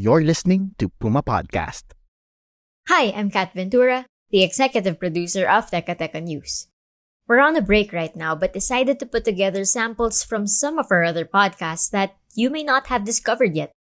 You're listening to Puma Podcast. Hi, I'm Kat Ventura, the executive producer of Teka Teka News. We're on a break right now, but decided to put together samples from some of our other podcasts that you may not have discovered yet.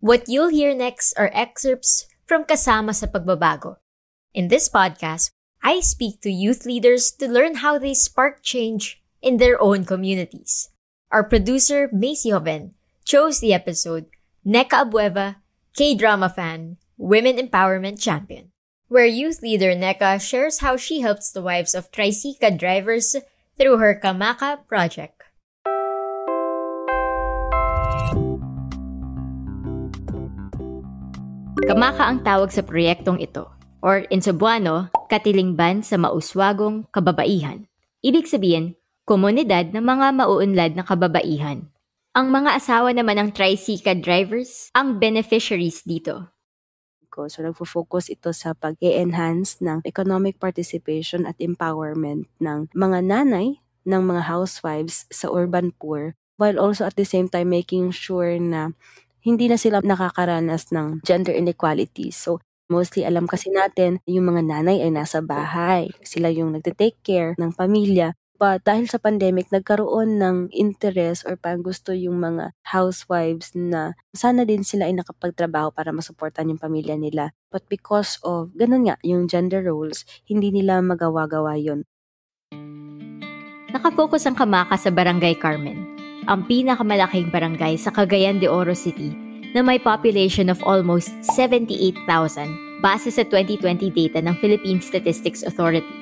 What you'll hear next are excerpts from Kasama sa Pagbabago. In this podcast, I speak to youth leaders to learn how they spark change in their own communities. Our producer, Macy Hoven, chose the episode Neka Abueva, K-drama fan, women empowerment champion, where youth leader Neka shares how she helps the wives of tricycle drivers through her Kamaka project. Kamaka ang tawag sa proyektong ito, or in Cebuano, katilingban sa mauswagong kababaihan. Ibig sabihin, komunidad ng mga mauunlad na kababaihan. Ang mga asawa naman ng tricycle drivers ang beneficiaries dito. ko. So, nagfo-focus ito sa pag-enhance ng economic participation at empowerment ng mga nanay, ng mga housewives sa urban poor, while also at the same time making sure na hindi na sila nakakaranas ng gender inequality. So, mostly alam kasi natin, yung mga nanay ay nasa bahay. Sila yung nagte-take care ng pamilya. But dahil sa pandemic, nagkaroon ng interest or parang gusto yung mga housewives na sana din sila ay nakapagtrabaho para masuportan yung pamilya nila. But because of, ganun nga, yung gender roles, hindi nila magawa-gawa yun. Nakafocus ang Kamaka sa Barangay Carmen, ang pinakamalaking barangay sa Cagayan de Oro City na may population of almost 78,000 base sa 2020 data ng Philippine Statistics Authority.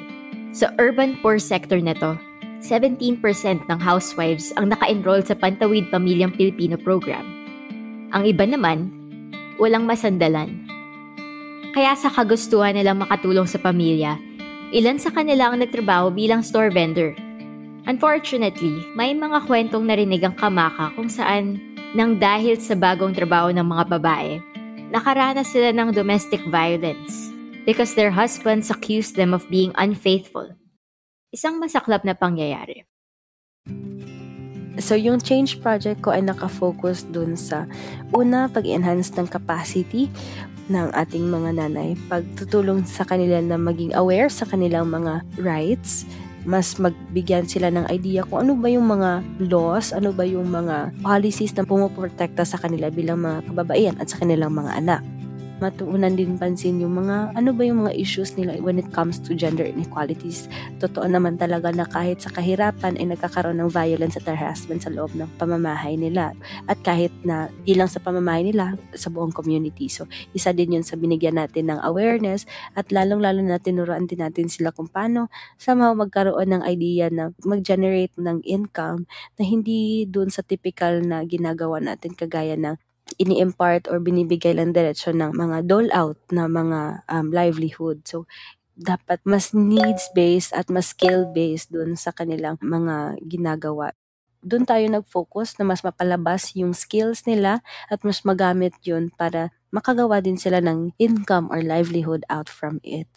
Sa urban poor sector nito, 17% ng housewives ang naka-enroll sa Pantawid Pamilyang Pilipino program. Ang iba naman, walang masandalan. Kaya sa kagustuhan nilang makatulong sa pamilya, ilan sa kanila ang nagtrabaho bilang store vendor. Unfortunately, may mga kwentong narinig ang kamaka kung saan, nang dahil sa bagong trabaho ng mga babae, nakaranas sila ng domestic violence because their husbands accused them of being unfaithful isang masaklap na pangyayari. So, yung change project ko ay nakafocus dun sa una, pag-enhance ng capacity ng ating mga nanay, pagtutulong sa kanila na maging aware sa kanilang mga rights, mas magbigyan sila ng idea kung ano ba yung mga laws, ano ba yung mga policies na pumoprotekta sa kanila bilang mga kababaihan at sa kanilang mga anak matuunan din pansin yung mga ano ba yung mga issues nila when it comes to gender inequalities. Totoo naman talaga na kahit sa kahirapan ay nagkakaroon ng violence at harassment sa loob ng pamamahay nila. At kahit na ilang sa pamamahay nila, sa buong community. So, isa din yun sa binigyan natin ng awareness at lalong-lalo na tinuruan din natin sila kung paano somehow magkaroon ng idea na mag-generate ng income na hindi dun sa typical na ginagawa natin kagaya ng ini-impart or binibigay lang diretsyon ng mga dole-out na mga um, livelihood. So, dapat mas needs-based at mas skill-based dun sa kanilang mga ginagawa. Doon tayo nag-focus na mas mapalabas yung skills nila at mas magamit yun para makagawa din sila ng income or livelihood out from it.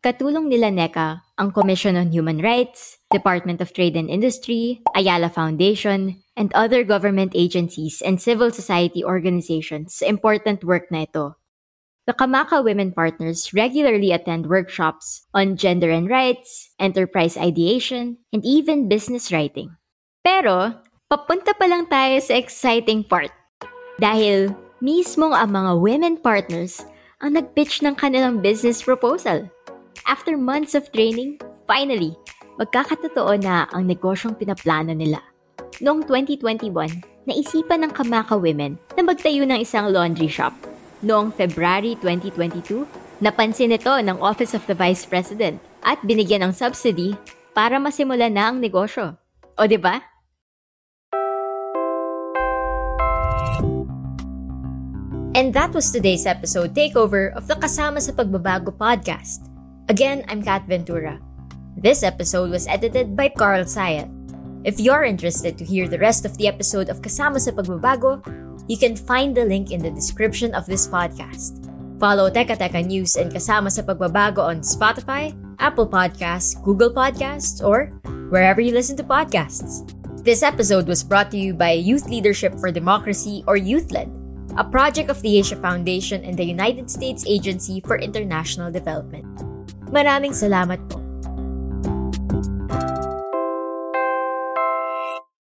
Katulong nila NECA ang Commission on Human Rights, Department of Trade and Industry, Ayala Foundation, and other government agencies and civil society organizations sa important work na ito. The Kamaka Women Partners regularly attend workshops on gender and rights, enterprise ideation, and even business writing. Pero, papunta pa lang tayo sa exciting part. Dahil mismong ang mga women partners ang nag-pitch ng kanilang business proposal. After months of training, finally, magkakatotoo na ang negosyong pinaplano nila. Noong 2021, naisipan ng Kamaka Women na magtayo ng isang laundry shop. Noong February 2022, napansin ito ng Office of the Vice President at binigyan ng subsidy para masimula na ang negosyo. O, di ba? And that was today's episode takeover of the Kasama sa Pagbabago podcast. Again, I'm Kat Ventura. This episode was edited by Carl Sayat. If you're interested to hear the rest of the episode of Kasama sa Pagbabago, you can find the link in the description of this podcast. Follow Teka Teka News and Kasama sa Pagbabago on Spotify, Apple Podcasts, Google Podcasts, or wherever you listen to podcasts. This episode was brought to you by Youth Leadership for Democracy or YouthLED a project of the Asia Foundation and the United States Agency for International Development. Maraming salamat po.